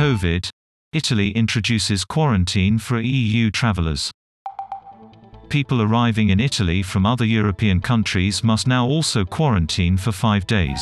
COVID, Italy introduces quarantine for EU travelers. People arriving in Italy from other European countries must now also quarantine for five days.